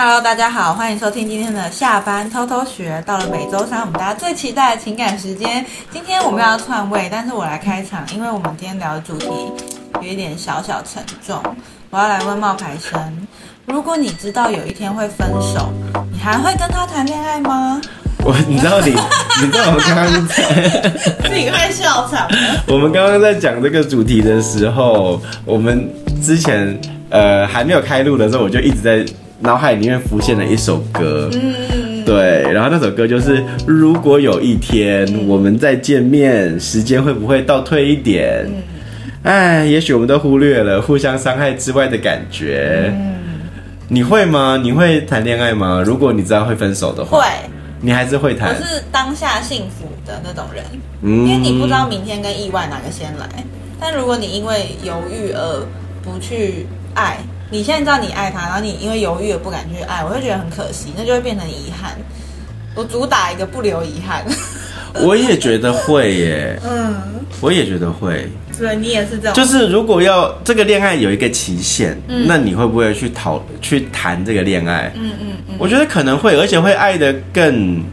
Hello，大家好，欢迎收听今天的下班偷偷学。到了每周三，我们大家最期待的情感时间。今天我们要篡位，但是我来开场，因为我们今天聊的主题有一点小小沉重。我要来问冒牌生：如果你知道有一天会分手，你还会跟他谈恋爱吗？我，你知道你，你知道我们刚刚在自己快笑场了。我们刚刚在讲这个主题的时候，我们之前呃还没有开录的时候，我就一直在。脑海里面浮现了一首歌，嗯，对，然后那首歌就是如果有一天我们再见面，时间会不会倒退一点？嗯，哎，也许我们都忽略了互相伤害之外的感觉。嗯，你会吗？你会谈恋爱吗？如果你知道会分手的话，会，你还是会谈？我是当下幸福的那种人，嗯，因为你不知道明天跟意外哪个先来。但如果你因为犹豫而不去爱。你现在知道你爱他，然后你因为犹豫而不敢去爱，我会觉得很可惜，那就会变成遗憾。我主打一个不留遗憾。我也觉得会耶，嗯，我也觉得会。对，你也是这样。就是如果要这个恋爱有一个期限，嗯，那你会不会去讨去谈这个恋爱？嗯嗯嗯，我觉得可能会，而且会爱的更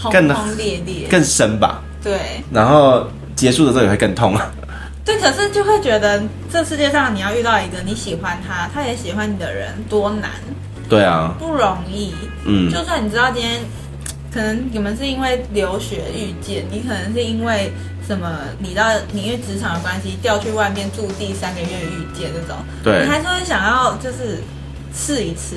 轰轰烈烈，更深吧。对，然后结束的时候也会更痛。对，可是就会觉得这世界上你要遇到一个你喜欢他，他也喜欢你的人多难。对啊，不容易。嗯，就算你知道今天可能你们是因为留学遇见，你可能是因为什么，你到你因为职场的关系调去外面住地三个月遇见这种，对，你还是会想要就是试一次。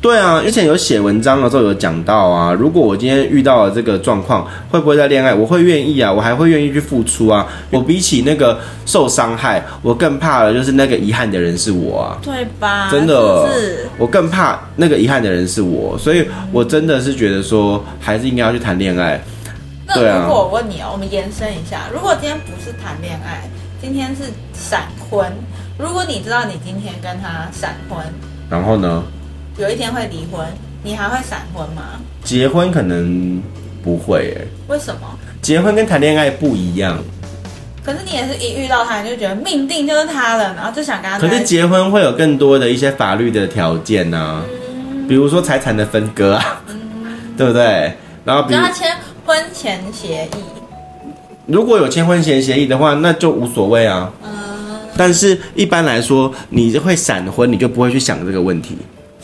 对啊，之前有写文章的时候有讲到啊，如果我今天遇到了这个状况，会不会再恋爱？我会愿意啊，我还会愿意去付出啊。我比起那个受伤害，我更怕的就是那个遗憾的人是我啊，对吧？真的，是我更怕那个遗憾的人是我，所以我真的是觉得说，还是应该要去谈恋爱。那如果我问你哦，我们延伸一下，如果今天不是谈恋爱，今天是闪婚，如果你知道你今天跟他闪婚，然后呢？有一天会离婚，你还会闪婚吗？结婚可能不会诶。为什么？结婚跟谈恋爱不一样。可是你也是一遇到他，你就觉得命定就是他了，然后就想跟他。可是结婚会有更多的一些法律的条件呢，比如说财产的分割啊，对不对？然后比如他签婚前协议。如果有签婚前协议的话，那就无所谓啊。嗯。但是一般来说，你会闪婚，你就不会去想这个问题。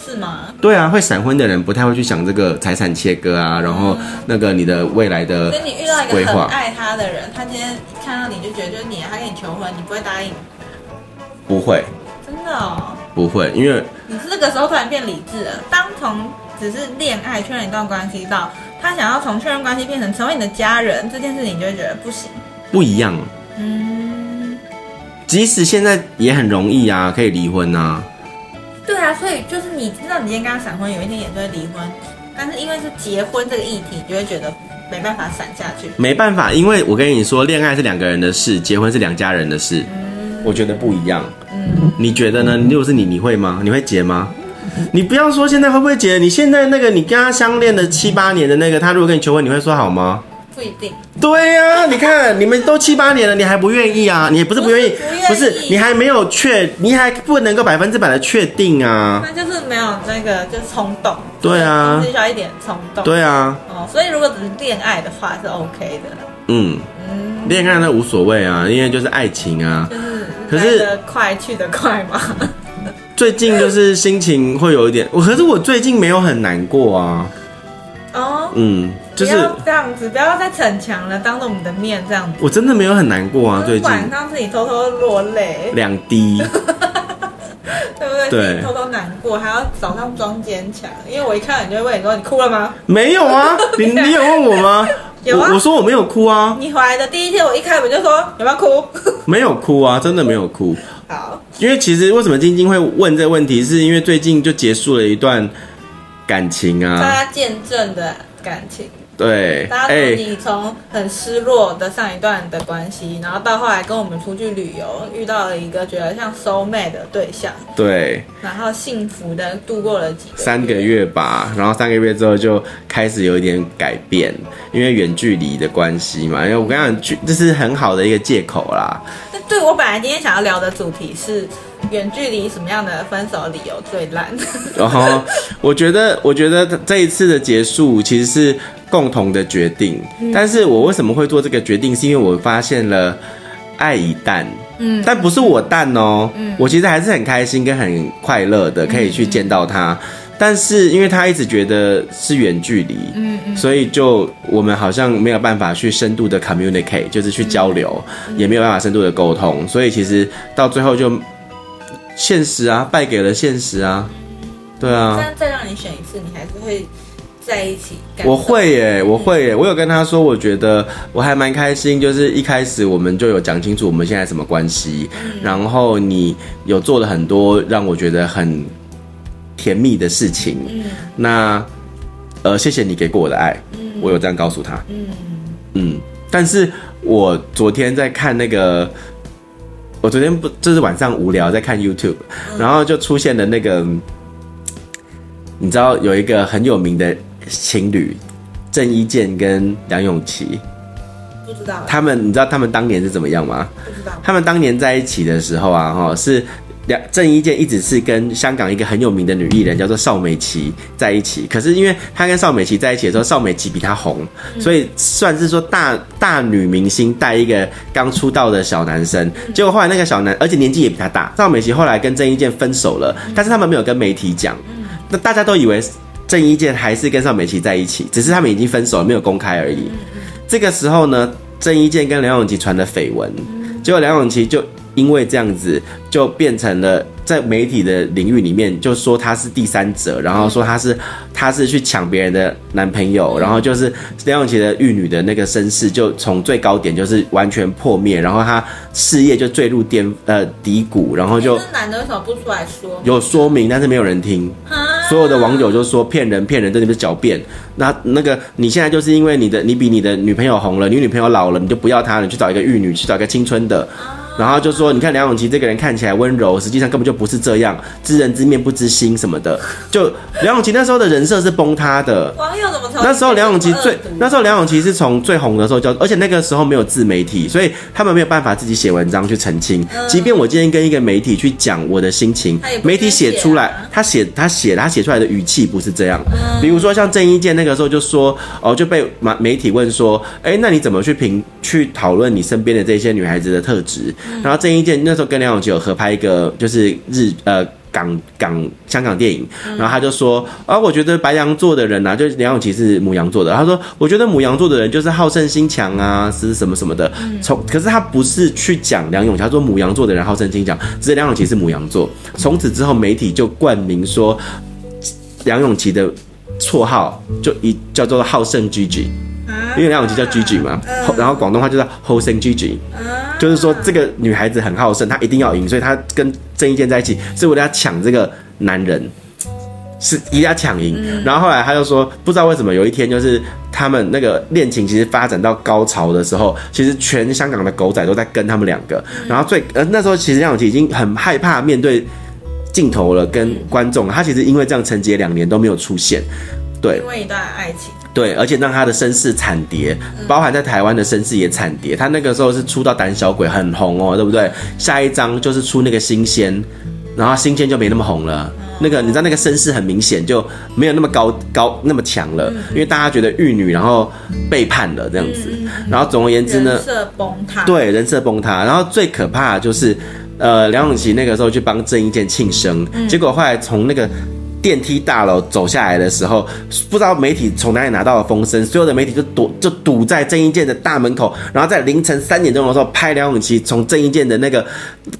是吗？对啊，会闪婚的人不太会去想这个财产切割啊，然后那个你的未来的规划。所以你遇到一个很爱他的人，他今天看到你就觉得就是你，他跟你求婚，你不会答应？不会，真的哦，不会，因为你是这个时候突然变理智了。当从只是恋爱确认一段关系到他想要从确认关系变成成为你的家人这件事情，你就会觉得不行，不一样。嗯，即使现在也很容易啊，可以离婚啊。对啊，所以就是你知道你今天跟他闪婚，有一天也会离婚，但是因为是结婚这个议题，你就会觉得没办法闪下去。没办法，因为我跟你说，恋爱是两个人的事，结婚是两家人的事。嗯，我觉得不一样。嗯，你觉得呢？如果是你，你会吗？你会结吗？你不要说现在会不会结，你现在那个你跟他相恋的七八年的那个，他如果跟你求婚，你会说好吗？不一定。对呀、啊，你看你们都七八年了，你还不愿意啊？你不是不愿意，不是你还没有确，你还不能够百分之百的确定啊？那就是没有那个，就是冲动。对啊，需要一点冲动。对啊。哦，所以如果只是恋爱的话是 OK 的。嗯嗯，恋爱那无所谓啊，因为就是爱情啊。可是快去得快嘛。最近就是心情会有一点，我可是我最近没有很难过啊。哦。嗯。就是这样子，不要再逞强了，当着我们的面这样子。我真的没有很难过啊，最近晚上自己偷偷落泪两滴，对不对？对，偷偷难过，还要早上装坚强。因为我一看到你就会问你说：“你哭了吗？”没有啊，你你有问我吗？有啊，我，我说我没有哭啊。你回来的第一天，我一开门就说：“有没有哭？” 没有哭啊，真的没有哭。好，因为其实为什么晶晶会问这个问题，是因为最近就结束了一段感情啊，大家见证的感情。对，大家说你从很失落的上一段的关系，欸，然后到后来跟我们出去旅游，遇到了一个觉得像 soul mate 的对象，对，然后幸福的度过了几个三个月吧，然后三个月之后就开始有一点改变，因为远距离的关系嘛，因为我跟你讲，这是很好的一个借口啦。那对我本来今天想要聊的主题是，远距离什么样的分手理由最烂？然后我觉得，我觉得这一次的结束其实是共同的决定。嗯、但是我为什么会做这个决定？是因为我发现了爱已淡。嗯，但不是我淡哦。嗯，我其实还是很开心跟很快乐的，可以去见到他。但是因为他一直觉得是远距离，嗯嗯，所以就我们好像没有办法去深度的 communicate，就是去交流，嗯、也没有办法深度的沟通，所以其实到最后就现实啊，败给了现实啊，对啊。但再让你选一次，你还是会在一起？我会耶，我会耶，我有跟他说，我觉得我还蛮开心，就是一开始我们就有讲清楚我们现在什么关系，嗯、然后你有做了很多让我觉得很。甜蜜的事情，嗯，那，呃，谢谢你给过我的爱，嗯，我有这样告诉他，嗯。嗯，但是我昨天在看那个，我昨天不就是晚上无聊在看 YouTube，嗯，然后就出现了那个，你知道有一个很有名的情侣，郑伊健跟梁咏琪，不知道，他们你知道他们当年是怎么样吗？不知道，他们当年在一起的时候啊，哈是。两郑伊健一直是跟香港一个很有名的女艺人叫做邵美琪在一起，可是因为他跟邵美琪在一起的时候，邵美琪比他红，所以算是说大大女明星带一个刚出道的小男生。结果后来那个小男，而且年纪也比他大，邵美琪后来跟郑伊健分手了，但是他们没有跟媒体讲，那大家都以为郑伊健还是跟邵美琪在一起，只是他们已经分手了，没有公开而已。这个时候呢，郑伊健跟梁咏琪传的绯闻，结果梁咏琪就。因为这样子，就变成了在媒体的领域里面，就说他是第三者，然后说他是他是去抢别人的男朋友，然后就是梁咏琪的玉女的那个身世就从最高点就是完全破灭，然后他事业就坠入巅呃低谷，然后就男的为什么不出来说？有说明，但是没有人听，所有的网友就说骗人骗人，这里面是狡辩。那那个你现在就是因为你的你比你的女朋友红了，你女朋友老了，你就不要她了，你去找一个玉女，去找一个青春的。然后就说，你看梁咏琪这个人看起来温柔，实际上根本就不是这样，知人知面不知心什么的。就梁咏琪那时候的人设是崩塌的。网友怎么？那时候梁咏琪最，那时候梁咏琪是从最红的时候就，而且那个时候没有自媒体，所以他们没有办法自己写文章去澄清。即便我今天跟一个媒体去讲我的心情，媒体写出来，他写他写他写出来的语气不是这样。比如说像郑伊健那个时候就说，哦就被媒媒体问说，哎，那你怎么去评去讨论你身边的这些女孩子的特质？然后郑伊健那时候跟梁咏琪有合拍一个就是日呃港港香港电影，然后他就说啊，我觉得白羊座的人呐、啊，就是梁咏琪是母羊座的，他说我觉得母羊座的人就是好胜心强啊，是什么什么的。从可是他不是去讲梁咏琪，他说母羊座的人好胜心强，只是梁咏琪是母羊座。从此之后，媒体就冠名说梁咏琪的绰号就一叫做好胜 Gigi，因为梁咏琪叫 Gigi 嘛，然后广东话就叫好胜 Gigi。就是说，这个女孩子很好胜，她一定要赢，所以她跟郑伊健在一起是为了要抢这个男人，是一定要抢赢。然后后来他就说，不知道为什么有一天，就是他们那个恋情其实发展到高潮的时候，其实全香港的狗仔都在跟他们两个。然后最呃那时候，其实梁咏琪已经很害怕面对镜头了，跟观众。她其实因为这样沉寂两年都没有出现，对，因为一段爱情。对，而且让他的声势惨跌，包含在台湾的声势也惨跌。他那个时候是出到胆小鬼很红哦，对不对？下一张就是出那个新鲜，然后新鲜就没那么红了。那个你知道那个声势很明显就没有那么高高那么强了，因为大家觉得玉女然后背叛了这样子。然后总而言之呢，人设崩塌。对，人设崩塌。然后最可怕的就是，呃，梁咏琪那个时候去帮郑伊健庆生，结果后来从那个。电梯大楼走下来的时候，不知道媒体从哪里拿到了风声，所有的媒体就堵就堵在郑伊健的大门口，然后在凌晨三点钟的时候拍梁咏琪从郑伊健的那个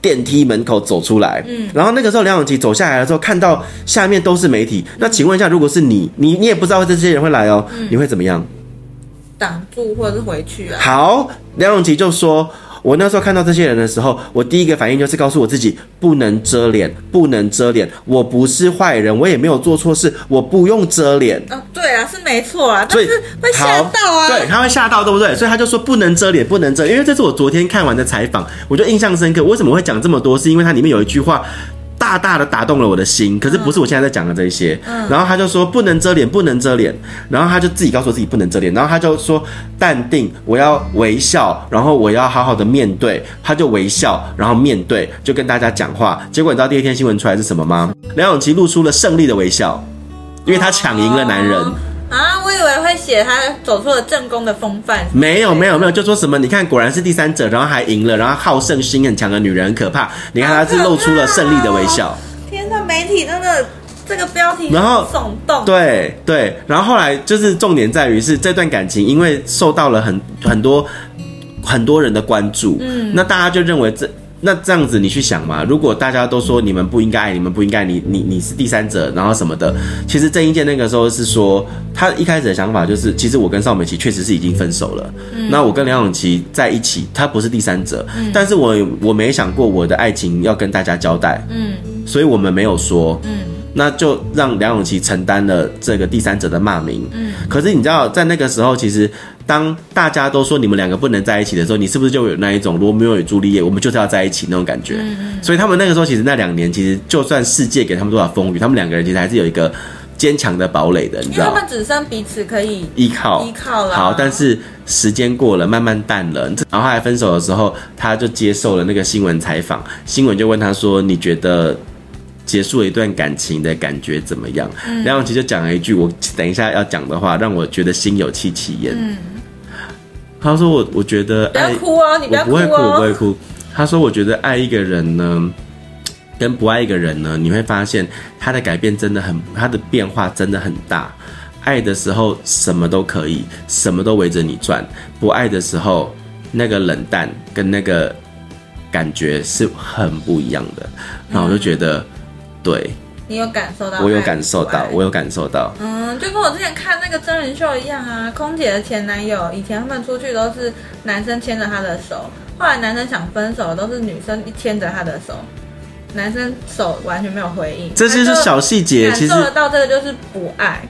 电梯门口走出来。嗯，然后那个时候梁咏琪走下来的时候，看到下面都是媒体。那请问一下，如果是你，你你也不知道这些人会来哦，你会怎么样？挡住或者是回去啊？好，梁咏琪就说。我那时候看到这些人的时候，我第一个反应就是告诉我自己不能遮脸，不能遮脸。我不是坏人，我也没有做错事，我不用遮脸。哦，对啊，是没错啊，但是会吓到啊。对，他会吓到，对不对？所以他就说不能遮脸，不能遮，因为这是我昨天看完的采访，我就印象深刻。为什么会讲这么多？是因为它里面有一句话。大大的打动了我的心。可是不是我现在在讲的这些。嗯。然后他就说不能遮脸，不能遮脸。然后他就自己告诉我自己不能遮脸。然后他就说淡定，我要微笑，然后我要好好的面对。他就微笑，然后面对，就跟大家讲话。结果你知道第二天新闻出来是什么吗？梁咏琪露出了胜利的微笑，因为他抢赢了男人。哦啊，我以为会写他走出了正宫的风范。没有，没有，没有，就说什么？你看，果然是第三者，然后还赢了，然后好胜心很强的女人很可怕。你看，她是露出了胜利的微笑。天呐，媒体真的这个标题然后耸动。对对，然后后来就是重点在于是这段感情，因为受到了很很多很多人的关注，嗯，那大家就认为这。那这样子你去想嘛，如果大家都说你们不应该爱，你们不应该，你你你是第三者，然后什么的，其实郑伊健那个时候是说，他一开始的想法就是，其实我跟邵美琪确实是已经分手了，嗯，那我跟梁咏琪在一起，他不是第三者，嗯，但是我我没想过我的爱情要跟大家交代，嗯，所以我们没有说，嗯，那就让梁咏琪承担了这个第三者的骂名，嗯，可是你知道在那个时候其实。当大家都说你们两个不能在一起的时候，你是不是就有那一种罗密欧与朱丽叶，我们就是要在一起那种感觉？嗯，所以他们那个时候，其实那两年，其实就算世界给他们多少风雨，他们两个人其实还是有一个坚强的堡垒的，你知道他们只剩彼此可以依靠，依靠了。好，但是时间过了，慢慢淡了。然后后来分手的时候，他就接受了那个新闻采访，新闻就问他说：“你觉得结束了一段感情的感觉怎么样？”嗯，梁咏琪就讲了一句我等一下要讲的话，让我觉得心有戚戚焉。嗯。他说我：“我我觉得爱，不要哭啊，你不要哭啊，我不会哭，我不会哭。”他说：“我觉得爱一个人呢，跟不爱一个人呢，你会发现他的改变真的很，他的变化真的很大。爱的时候什么都可以，什么都围着你转；不爱的时候，那个冷淡跟那个感觉是很不一样的。然后我就觉得，嗯、对。”你有感受到？我有感受到，我有感受到。嗯，就跟我之前看那个真人秀一样啊。空姐的前男友，以前他们出去都是男生牵着她的手，后来男生想分手，都是女生一牵着他的手，男生手完全没有回应。这就是小细节，其实感受得到这个就是不爱。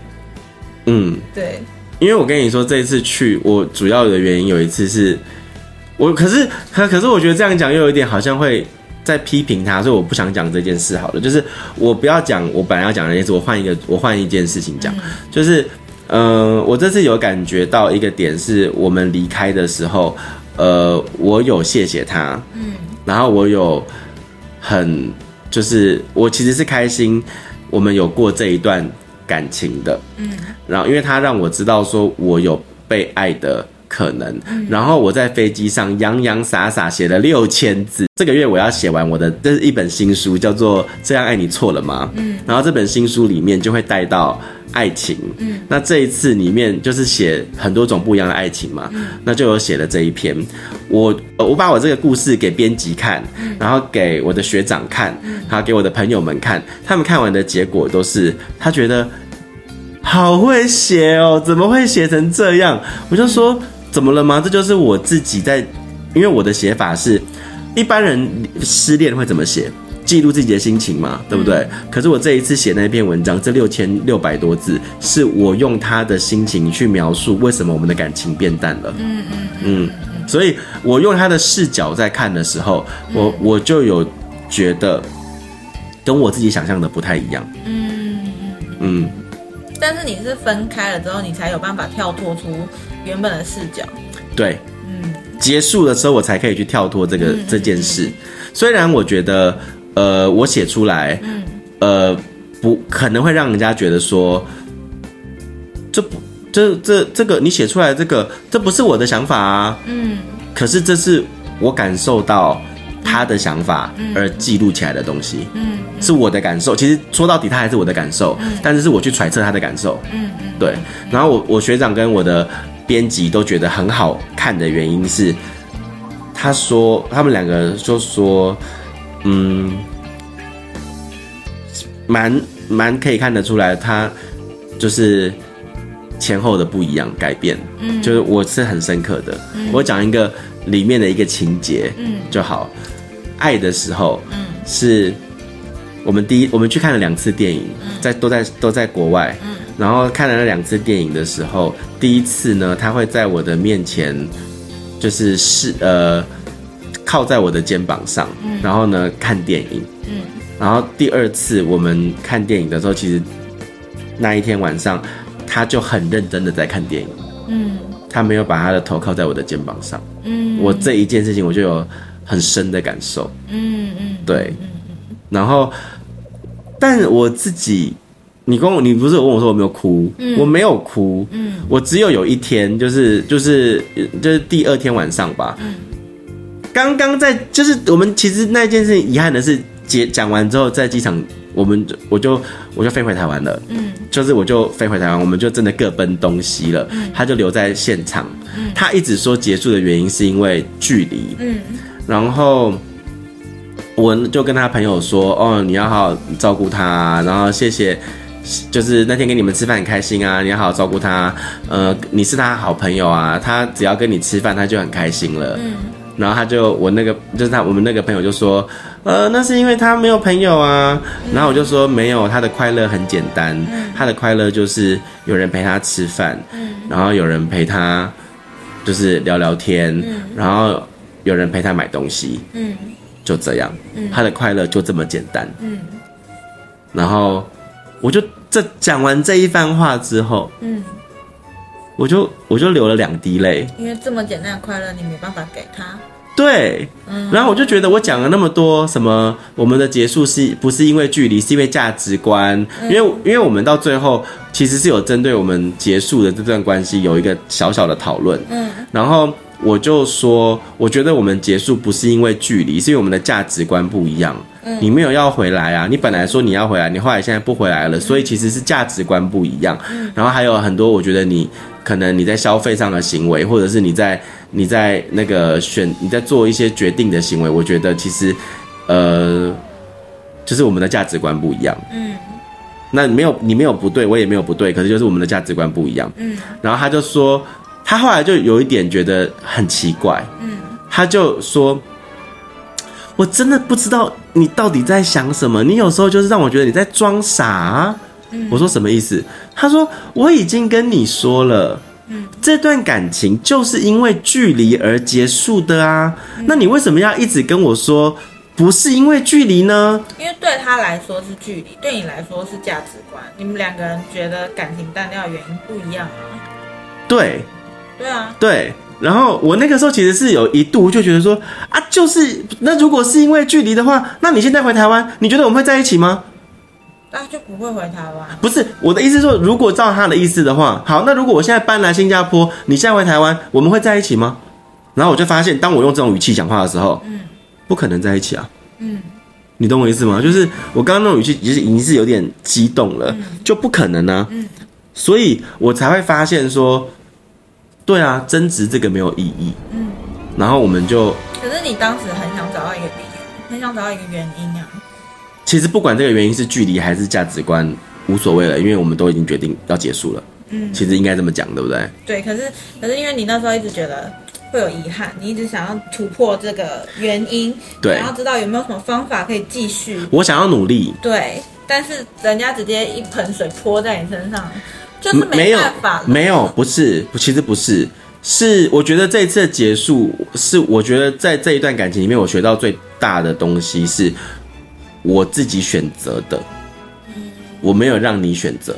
嗯，对。因为我跟你说，这一次去，我主要的原因有一次是，我可是可可是我觉得这样讲又有一点好像会。在批评他，所以我不想讲这件事。好了，就是我不要讲我本来要讲的那件事，我换一个，我换一件事情讲。嗯、就是，嗯、呃，我这次有感觉到一个点，是我们离开的时候，呃，我有谢谢他，嗯，然后我有很，就是我其实是开心，我们有过这一段感情的，嗯，然后因为他让我知道说我有被爱的。可能，然后我在飞机上洋洋洒洒写了六千字。这个月我要写完我的，这是一本新书，叫做《这样爱你错了吗》。嗯，然后这本新书里面就会带到爱情。嗯，那这一次里面就是写很多种不一样的爱情嘛。嗯，那就有写了这一篇。我我把我这个故事给编辑看，然后给我的学长看，然后给我的朋友们看，他们看完的结果都是他觉得好会写哦，怎么会写成这样？我就说。怎么了吗？这就是我自己在，因为我的写法是，一般人失恋会怎么写？记录自己的心情嘛，对不对？嗯、可是我这一次写那篇文章，这六千六百多字，是我用他的心情去描述为什么我们的感情变淡了。嗯嗯嗯，所以我用他的视角在看的时候，我我就有觉得跟我自己想象的不太一样。嗯嗯，但是你是分开了之后，你才有办法跳脱出。原本的视角，对，嗯，结束的时候我才可以去跳脱这个、嗯、这件事。虽然我觉得，呃，我写出来，嗯，呃，不可能会让人家觉得说，这不，这这这个你写出来这个，这不是我的想法啊，嗯，可是这是我感受到他的想法而记录起来的东西，嗯，是我的感受。其实说到底，他还是我的感受，嗯、但是是我去揣测他的感受，嗯嗯，对。然后我我学长跟我的。编辑都觉得很好看的原因是，他说他们两个人就说，嗯，蛮蛮可以看得出来，他就是前后的不一样改变，嗯，就是我是很深刻的。嗯，我讲一个里面的一个情节，嗯，就好，爱的时候，嗯，是我们第一我们去看了两次电影，在都在都在国外，嗯。然后看了那两次电影的时候，第一次呢，他会在我的面前，就是是呃，靠在我的肩膀上，然后呢看电影，嗯，然后第二次我们看电影的时候，其实那一天晚上他就很认真的在看电影。嗯，他没有把他的头靠在我的肩膀上。嗯，我这一件事情我就有很深的感受。嗯嗯，对。然后，但我自己。你跟我，你不是有问我说我没有哭？嗯，我没有哭。嗯，我只有有一天，就是就是就是第二天晚上吧。嗯，刚刚在就是我们其实那件事遗憾的是，结讲完之后在机场，我们我就我就飞回台湾了。嗯，就是我就飞回台湾，我们就真的各奔东西了。嗯，他就留在现场。嗯，他一直说结束的原因是因为距离。嗯，然后我就跟他朋友说：“哦，你要好好照顾他，然后谢谢。”就是那天跟你们吃饭很开心啊，你要好好照顾他，呃，你是他好朋友啊，他只要跟你吃饭他就很开心了。嗯，然后他就我那个就是他我们那个朋友就说，呃，那是因为他没有朋友啊。嗯，然后我就说没有，他的快乐很简单，嗯，他的快乐就是有人陪他吃饭，嗯，然后有人陪他就是聊聊天，嗯，然后有人陪他买东西，嗯，就这样，嗯，他的快乐就这么简单，嗯，然后。我就这讲完这一番话之后，嗯，我就我就流了两滴泪，因为这么简单的快乐你没办法给他。对，嗯，然后我就觉得我讲了那么多什么，我们的结束是不是因为距离，是因为价值观？因为因为我们到最后其实是有针对我们结束的这段关系有一个小小的讨论，嗯，然后我就说，我觉得我们结束不是因为距离，是因为我们的价值观不一样。你没有要回来啊？你本来说你要回来，你后来现在不回来了，所以其实是价值观不一样。然后还有很多，我觉得你可能你在消费上的行为，或者是你在你在那个选你在做一些决定的行为，我觉得其实呃，就是我们的价值观不一样。嗯，那没有你没有不对，我也没有不对，可是就是我们的价值观不一样。嗯，然后他就说，他后来就有一点觉得很奇怪。嗯，他就说。我真的不知道你到底在想什么。你有时候就是让我觉得你在装傻。我说什么意思？他说我已经跟你说了，嗯，这段感情就是因为距离而结束的啊。那你为什么要一直跟我说不是因为距离呢？因为对他来说是距离，对你来说是价值观。你们两个人觉得感情淡掉的原因不一样啊。对。对啊。对。然后我那个时候其实是有一度就觉得说啊，就是那如果是因为距离的话，那你现在回台湾，你觉得我们会在一起吗？那就不会回台湾。不是我的意思说，如果照他的意思的话，好，那如果我现在搬来新加坡，你现在回台湾，我们会在一起吗？然后我就发现，当我用这种语气讲话的时候，嗯，不可能在一起啊。嗯，你懂我意思吗？就是我刚刚那种语气，其实已经是有点激动了，就不可能呢。嗯，所以我才会发现说。对啊，争执这个没有意义。嗯，然后我们就……可是你当时很想找到一个理由，很想找到一个原因啊。其实不管这个原因是距离还是价值观，无所谓了，因为我们都已经决定要结束了。嗯，其实应该这么讲，对不对？对，可是可是因为你那时候一直觉得会有遗憾，你一直想要突破这个原因，对，想要知道有没有什么方法可以继续。我想要努力，对，但是人家直接一盆水泼在你身上。就是没办法没有，没有，不是，其实不是，是我觉得这一次的结束是我觉得在这一段感情里面，我学到最大的东西是我自己选择的，我没有让你选择。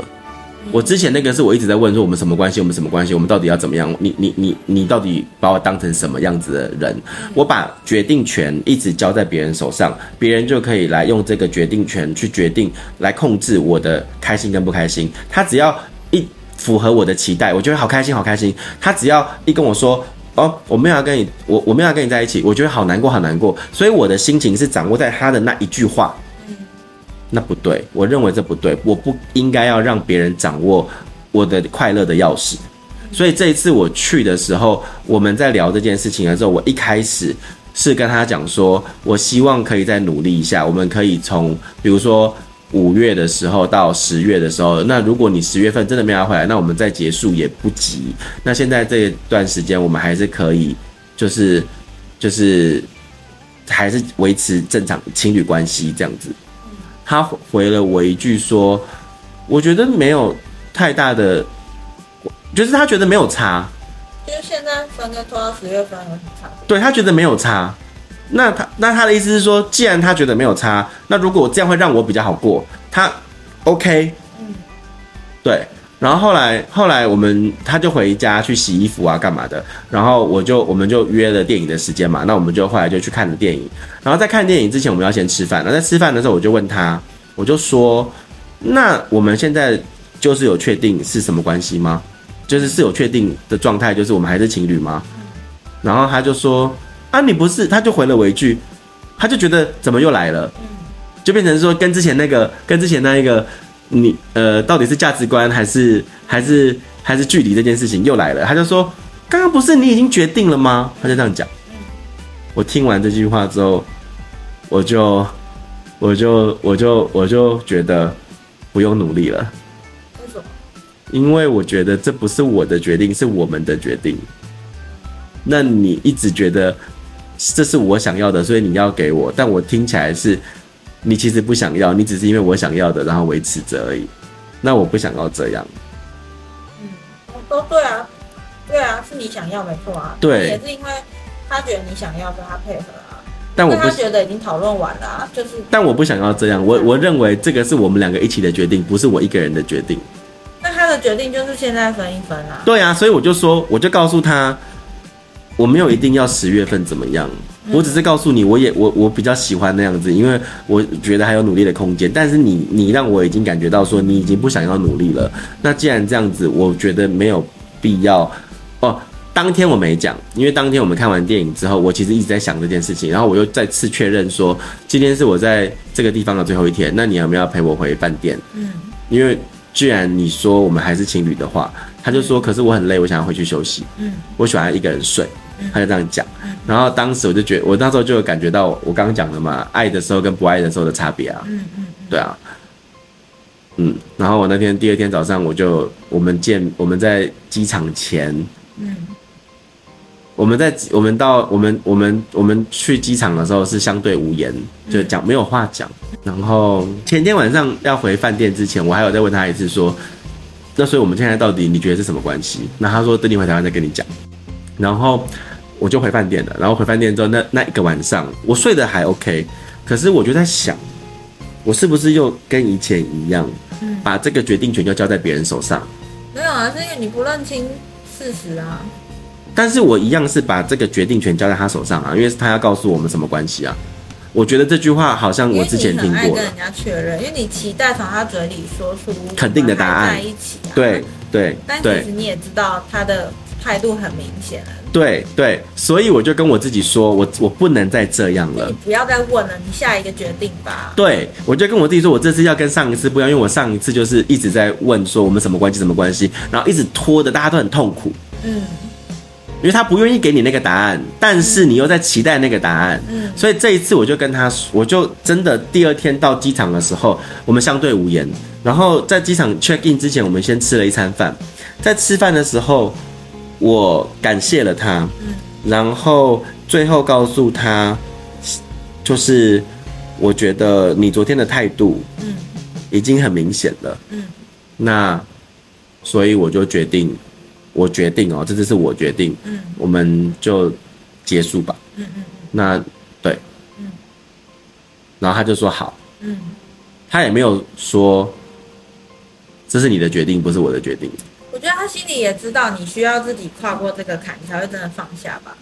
我之前那个是我一直在问说我们什么关系，我们什么关系，我们到底要怎么样？你你你你到底把我当成什么样子的人？我把决定权一直交在别人手上，别人就可以来用这个决定权去决定，来控制我的开心跟不开心。他只要。一符合我的期待，我觉得好开心，好开心。他只要一跟我说，哦，我没有要跟你，我我没有要跟你在一起，我觉得好难过，好难过。所以我的心情是掌握在他的那一句话。嗯，那不对，我认为这不对，我不应该要让别人掌握我的快乐的钥匙。所以这一次我去的时候，我们在聊这件事情的时候，我一开始是跟他讲说，我希望可以再努力一下，我们可以从，比如说。五月的时候到十月的时候，那如果你十月份真的没有回来，那我们再结束也不急。那现在这段时间我们还是可以，就是就是还是维持正常情侣关系这样子。他回了我一句说：“我觉得没有太大的，就是他觉得没有差，就是现在分开拖到十月份有什么差？对他觉得没有差。”那他那他的意思是说，既然他觉得没有差，那如果这样会让我比较好过，他 OK，嗯，对。然后后来后来我们他就回家去洗衣服啊干嘛的，然后我就我们就约了电影的时间嘛，那我们就后来就去看了电影。然后在看电影之前，我们要先吃饭。那在吃饭的时候，我就问他，我就说，那我们现在就是有确定是什么关系吗？就是是有确定的状态，就是我们还是情侣吗？然后他就说。啊，你不是，他就回了我一句，他就觉得怎么又来了，就变成说跟之前那个，跟之前那一个，你呃，到底是价值观还是还是还是距离这件事情又来了，他就说，刚刚不是你已经决定了吗？他就这样讲。我听完这句话之后，我就我就我就我就觉得不用努力了。为什么？因为我觉得这不是我的决定，是我们的决定。那你一直觉得。这是我想要的，所以你要给我。但我听起来是，你其实不想要，你只是因为我想要的，然后维持着而已。那我不想要这样。嗯，都对啊，对啊，是你想要没错啊。对，也是因为他觉得你想要跟他配合啊。但我不他觉得已经讨论完了啊，就是。但我不想要这样，我我认为这个是我们两个一起的决定，不是我一个人的决定。那他的决定就是现在分一分啊。对啊，所以我就说，我就告诉他。我没有一定要十月份怎么样，我只是告诉你，我也我我比较喜欢那样子，因为我觉得还有努力的空间。但是你你让我已经感觉到说你已经不想要努力了。那既然这样子，我觉得没有必要。哦，当天我没讲，因为当天我们看完电影之后，我其实一直在想这件事情，然后我又再次确认说，今天是我在这个地方的最后一天，那你有没有要陪我回饭店？嗯，因为既然你说我们还是情侣的话，他就说，可是我很累，我想要回去休息。嗯，我喜欢一个人睡。他就这样讲，然后当时我就觉得，我那时候就有感觉到我刚刚讲的嘛，爱的时候跟不爱的时候的差别啊。嗯嗯，对啊，嗯，然后我那天第二天早上，我就我们见我们在机场前，嗯，我们在我们到我们我们我们去机场的时候是相对无言，就讲没有话讲。然后前天晚上要回饭店之前，我还有再问他一次说，那所以我们现在到底你觉得是什么关系？那他说等你回台湾再跟你讲。然后我就回饭店了。然后回饭店之后，那那一个晚上我睡得还 OK，可是我就在想，我是不是又跟以前一样，把这个决定权就交在别人手上？没有啊，是因为你不认清事实啊。但是我一样是把这个决定权交在他手上啊，因为是他要告诉我们什么关系啊。我觉得这句话好像我之前听过。跟人家确认，因为你期待从他嘴里说出肯定的答案。在一起啊。对对。但其实你也知道他的。态度很明显了，对对，所以我就跟我自己说，我我不能再这样了。你不要再问了，你下一个决定吧。对，我就跟我自己说，我这次要跟上一次不一样，因为我上一次就是一直在问说我们什么关系，什么关系，然后一直拖的，大家都很痛苦。嗯，因为他不愿意给你那个答案，但是你又在期待那个答案。嗯，所以这一次我就跟他说，我就真的第二天到机场的时候，我们相对无言。然后在机场 check in 之前，我们先吃了一餐饭，在吃饭的时候。我感谢了他，嗯，然后最后告诉他，就是我觉得你昨天的态度，嗯，已经很明显了，嗯，那所以我就决定，我决定哦，这次是我决定，嗯，我们就结束吧，嗯嗯，那对，嗯，然后他就说好，嗯，他也没有说这是你的决定，不是我的决定。我觉得他心里也知道你需要自己跨过这个坎，你才会真的放下吧。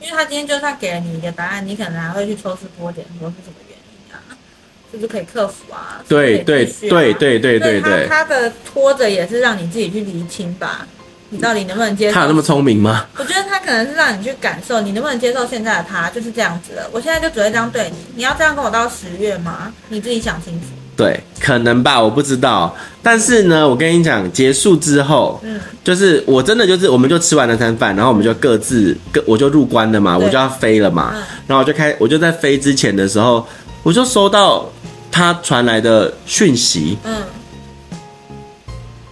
因为他今天就算给了你一个答案，你可能还会去抽丝剥茧，说是什么原因啊？是不是可以克服啊？对对对对对对对。他的拖着也是让你自己去厘清吧，你到底能不能接受？他有那么聪明吗？我觉得他可能是让你去感受，你能不能接受现在的他就是这样子的。我现在就只会这样对你，你要这样跟我到十月吗？你自己想清楚。对，可能吧，我不知道。但是呢，我跟你讲，结束之后，嗯，就是我真的就是，我们就吃完了餐饭，然后我们就各自各，我就入关了嘛，我就要飞了嘛，然后我就开，我就在飞之前的时候，我就收到他传来的讯息，嗯，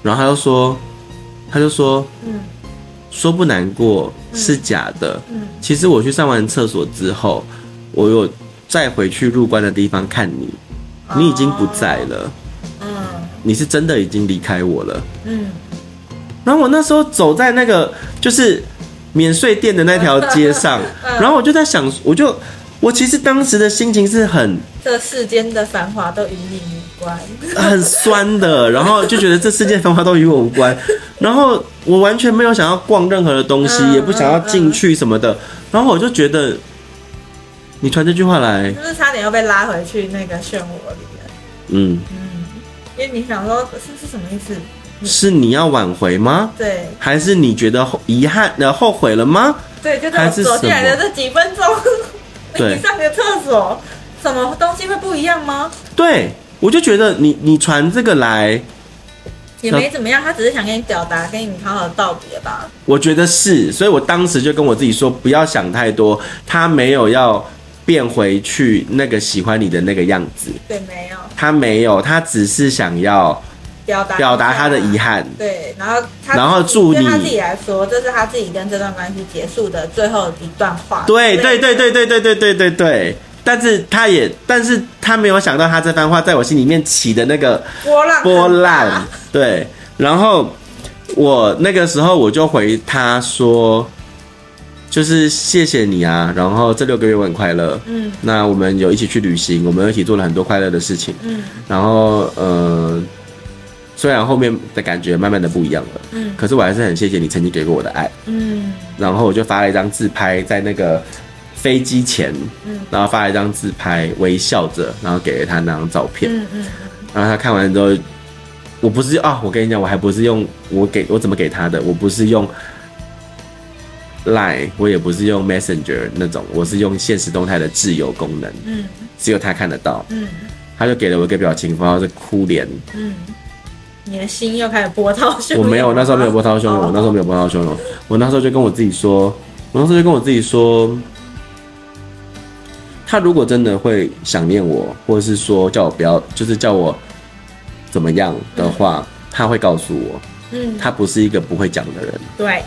然后他就说，他就说，嗯，说不难过是假的，嗯，其实我去上完厕所之后，我有再回去入关的地方看你。你已经不在了，嗯，你是真的已经离开我了，嗯。然后我那时候走在那个就是免税店的那条 街上，然后我就在想，我就我其实当时的心情是很，这世间的繁华都与你无关，很酸的，然后就觉得这世界繁华都与我无关，然后我完全没有想要逛任何的东西，嗯、也不想要进去什么的，然后我就觉得，你传这句话来，就是差点又被拉回去那个漩涡里面，嗯嗯，因为你想说是是什么意思？是你要挽回吗？对，还是你觉得遗憾然后后悔了吗？对，就在我走进来的这几分钟。对，你上个厕所，什么东西会不一样吗？对，我就觉得你你传这个来也没怎么样，他只是想跟你表达，跟你好好道别吧。我觉得是，所以我当时就跟我自己说，不要想太多，他没有要变回去那个喜欢你的那个样子。对，没有，他没有，他只是想要。表达表达他的遗憾，对，然后他然后祝你对他自己来说，这是他自己跟这段关系结束的最后一段话。对对对对对对对对对对，但是他也，但是他没有想到他这番话在我心里面起的那个波浪波浪。对，然后我那个时候我就回他说，就是谢谢你啊，然后这六个月我很快乐，嗯，那我们有一起去旅行，我们一起做了很多快乐的事情，嗯，然后呃。虽然后面的感觉慢慢的不一样了，嗯，可是我还是很谢谢你曾经给过我的爱，嗯，然后我就发了一张自拍在那个飞机前，嗯，然后发了一张自拍，微笑着，然后给了他那张照片，嗯嗯，然后他看完之后，我不是啊，我跟你讲，我还不是用我给我怎么给他的，我不是用 Line，我也不是用 Messenger 那种，我是用现实动态的自由功能，嗯，只有他看得到，嗯，他就给了我一个表情包，是哭脸，嗯。你的心又开始波涛汹涌。我没有，那时候没有波涛汹涌。我那时候没有波涛汹涌。我那时候就跟我自己说，我那时候就跟我自己说，他如果真的会想念我，或者是说叫我不要，就是叫我怎么样的话，他会告诉我。嗯，他不是一个不会讲的人。对。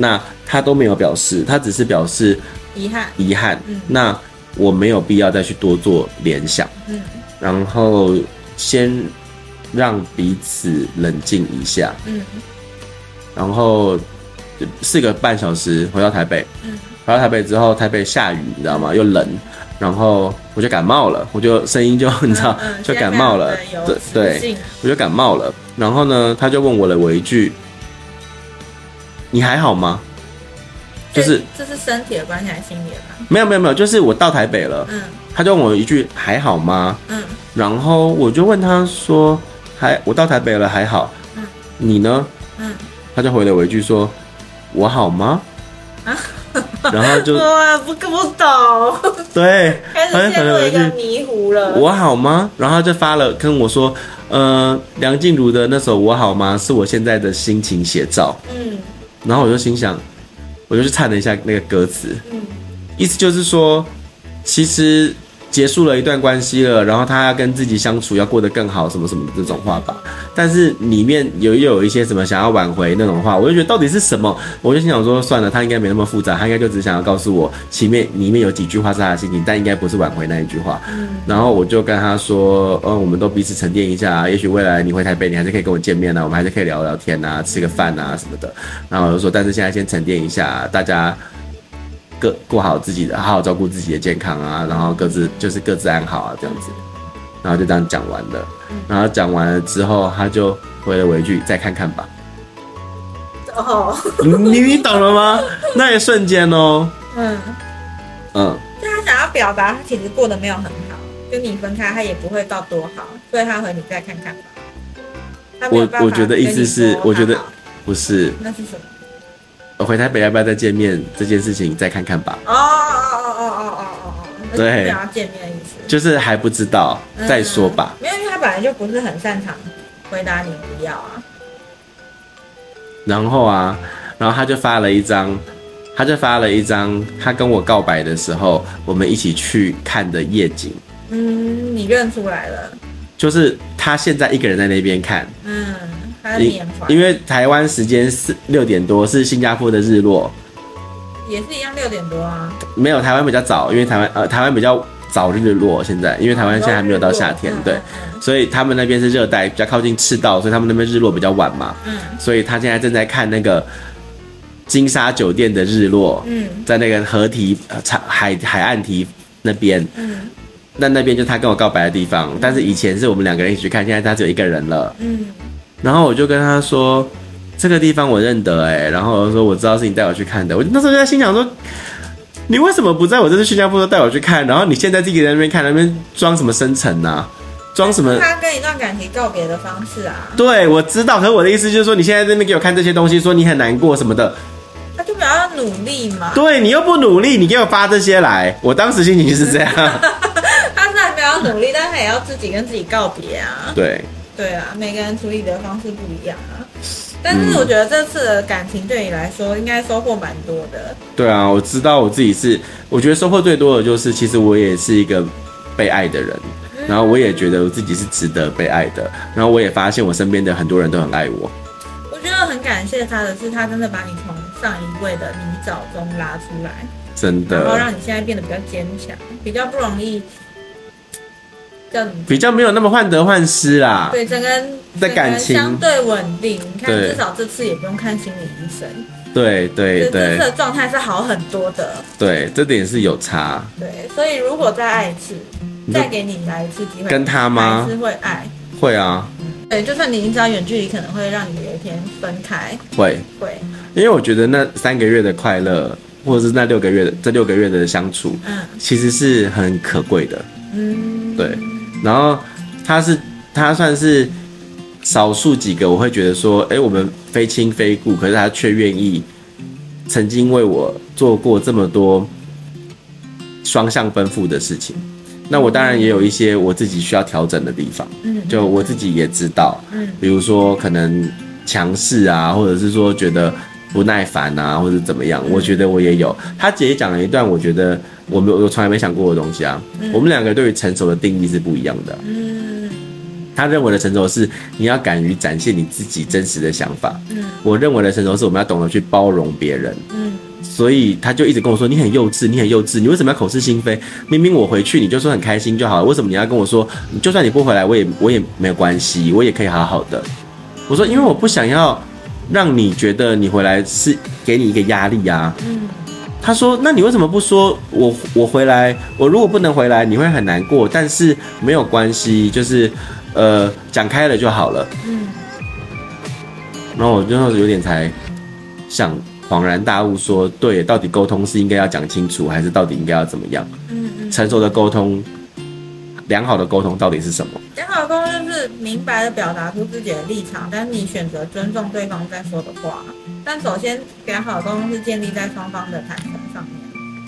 那他都没有表示，他只是表示遗憾。遗憾。嗯。那我没有必要再去多做联想。嗯。然后先。让彼此冷静一下，嗯，然后四个半小时回到台北，嗯，回到台北之后，台北下雨，你知道吗？又冷，然后我就感冒了，我就声音就你知道，就感冒了，对对，我就感冒了。然后呢，他就问我了我一句：“你还好吗？”就是这是身体的关系还是心理的？没有没有没有，就是我到台北了，嗯，他就问我一句：“还好吗？”嗯，然后我就问他说。还我到台北了，还好。嗯，你呢？嗯，他就回了我一句说：“我好吗？”啊，然后就 我不不懂。对，开始陷入一个迷糊了。我好吗？然后就发了跟我说：“呃，梁静茹的那首《我好吗》是我现在的心情写照。”嗯，然后我就心想，我就去看了一下那个歌词。嗯，意思就是说，其实。结束了一段关系了，然后他要跟自己相处，要过得更好，什么什么的这种话吧。但是里面有又有一些什么想要挽回那种话，我就觉得到底是什么？我就心想说，算了，他应该没那么复杂，他应该就只想要告诉我，前面里面有几句话是他的心情，但应该不是挽回那一句话。然后我就跟他说，嗯，我们都彼此沉淀一下，也许未来你回台北，你还是可以跟我见面啊，我们还是可以聊聊天啊，吃个饭啊什么的。然后我就说，但是现在先沉淀一下，大家。各过好自己的，好好照顾自己的健康啊，然后各自就是各自安好啊，这样子，然后就这样讲完了。然后讲完了之后，他就回了我一句：“再看看吧。”哦，你你懂了吗？那一瞬间哦，嗯嗯，就他想要表达，他其实过得没有很好，跟你分开，他也不会到多好，所以他和你再看看吧。我我觉得意思是，我觉得不是，那是什么？回台北要不要再见面这件事情，再看看吧。哦哦哦哦哦哦哦哦，对，见面的意思就是还不知道，再说吧。没有，因为他本来就不是很擅长回答你不要啊。然后啊，然后他就发了一张，他就发了一张他跟我告白的时候我们一起去看的夜景。嗯，你认出来了？就是他现在一个人在那边看。嗯。因因为台湾时间是六点多，是新加坡的日落，也是一样六点多啊。没有台湾比较早，因为台湾呃台湾比较早日落。现在因为台湾现在还没有到夏天，对，所以他们那边是热带，比较靠近赤道，所以他们那边日落比较晚嘛。嗯，所以他现在正在看那个金沙酒店的日落。嗯，在那个河堤呃海海岸堤那边，嗯，那那边就他跟我告白的地方，但是以前是我们两个人一起去看，现在他只有一个人了，嗯，然后我就跟他说，这个地方我认得哎，然后我说我知道是你带我去看的，我那时候就在心想说，你为什么不在我这次新加坡都带我去看，然后你现在自己在那边看，那边装什么深沉呢？装什么？他跟一段感情告别的方式啊？对，我知道，可是我的意思就是说，你现在在那边给我看这些东西，说你很难过什么的。他就比较努力嘛。对，你又不努力，你给我发这些来，我当时心情就是这样。他虽然比较努力，但他也要自己跟自己告别啊。对。对啊，每个人处理的方式不一样啊。但是我觉得这次的感情对你来说应该收获蛮多的。对啊，我知道我自己是，我觉得收获最多的就是，其实我也是一个被爱的人，然后我也觉得我自己是值得被爱的，然后我也发现我身边的很多人都很爱我。我觉得很感谢他的是，他真的把你从上一位的泥沼中拉出来，真的，然后让你现在变得比较坚强，比较不容易。比较没有那么患得患失啦，对，整个的感情相对稳定。你看，至少这次也不用看心理医生。对对对，这次的状态是好很多的。对，这点是有差。对，所以如果再爱一次，再给你来一次机会，跟他吗？还是会爱？会啊。对，就算你已经知道远距离可能会让你有一天分开，会会。因为我觉得那三个月的快乐，或者是那六个月的这六个月的相处，嗯，其实是很可贵的。嗯，对。然后他是他算是少数几个，我会觉得说，哎，我们非亲非故，可是他却愿意曾经为我做过这么多双向奔赴的事情。那我当然也有一些我自己需要调整的地方，嗯，就我自己也知道，嗯，比如说可能强势啊，或者是说觉得不耐烦啊，或者怎么样，我觉得我也有。他姐姐讲了一段，我觉得。我没有，我从来没想过的东西啊。嗯、我们两个对于成熟的定义是不一样的。嗯，他认为的成熟是你要敢于展现你自己真实的想法。嗯，我认为的成熟是我们要懂得去包容别人。嗯，所以他就一直跟我说：“你很幼稚，你很幼稚，你为什么要口是心非？明明我回去你就说很开心就好了，为什么你要跟我说？就算你不回来，我也我也没有关系，我也可以好好的。”我说：“因为我不想要让你觉得你回来是给你一个压力啊。”嗯。他说：“那你为什么不说我我回来？我如果不能回来，你会很难过。但是没有关系，就是呃讲开了就好了。”嗯。然后我最后有点才想恍然大悟，说：“对，到底沟通是应该要讲清楚，还是到底应该要怎么样？嗯嗯。成熟的沟通，良好的沟通到底是什么？良好的沟通就是明白的表达出自己的立场，但是你选择尊重对方在说的话。”但首先，良好的沟通是建立在双方的坦诚上面。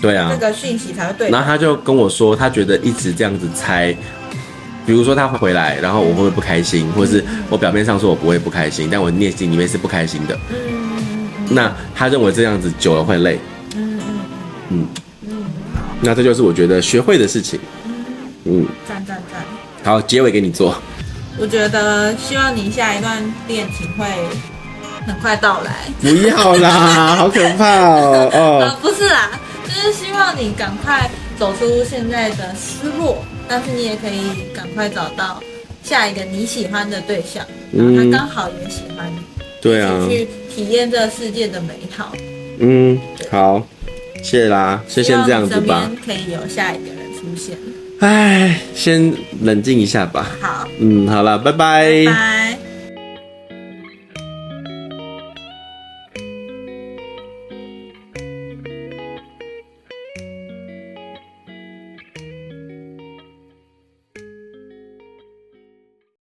对啊，这个讯息才会对。然后他就跟我说，他觉得一直这样子猜，比如说他会回来，然后我会不会不开心，或者是我表面上说我不会不开心，但我内心里面是不开心的。嗯。那他认为这样子久了会累。嗯嗯嗯嗯。那这就是我觉得学会的事情。嗯。赞赞赞。好，结尾给你做。我觉得希望你下一段恋情会。很快到来，不要啦，好可怕哦！哦、呃，不是啦，就是希望你赶快走出现在的失落，但是你也可以赶快找到下一个你喜欢的对象，然后他刚好也喜欢你，对啊，去体验这个世界的美好。嗯，好，谢谢啦，就先这样子吧。可以有下一个人出现。哎，先冷静一下吧。好，嗯，好了，拜拜。拜拜。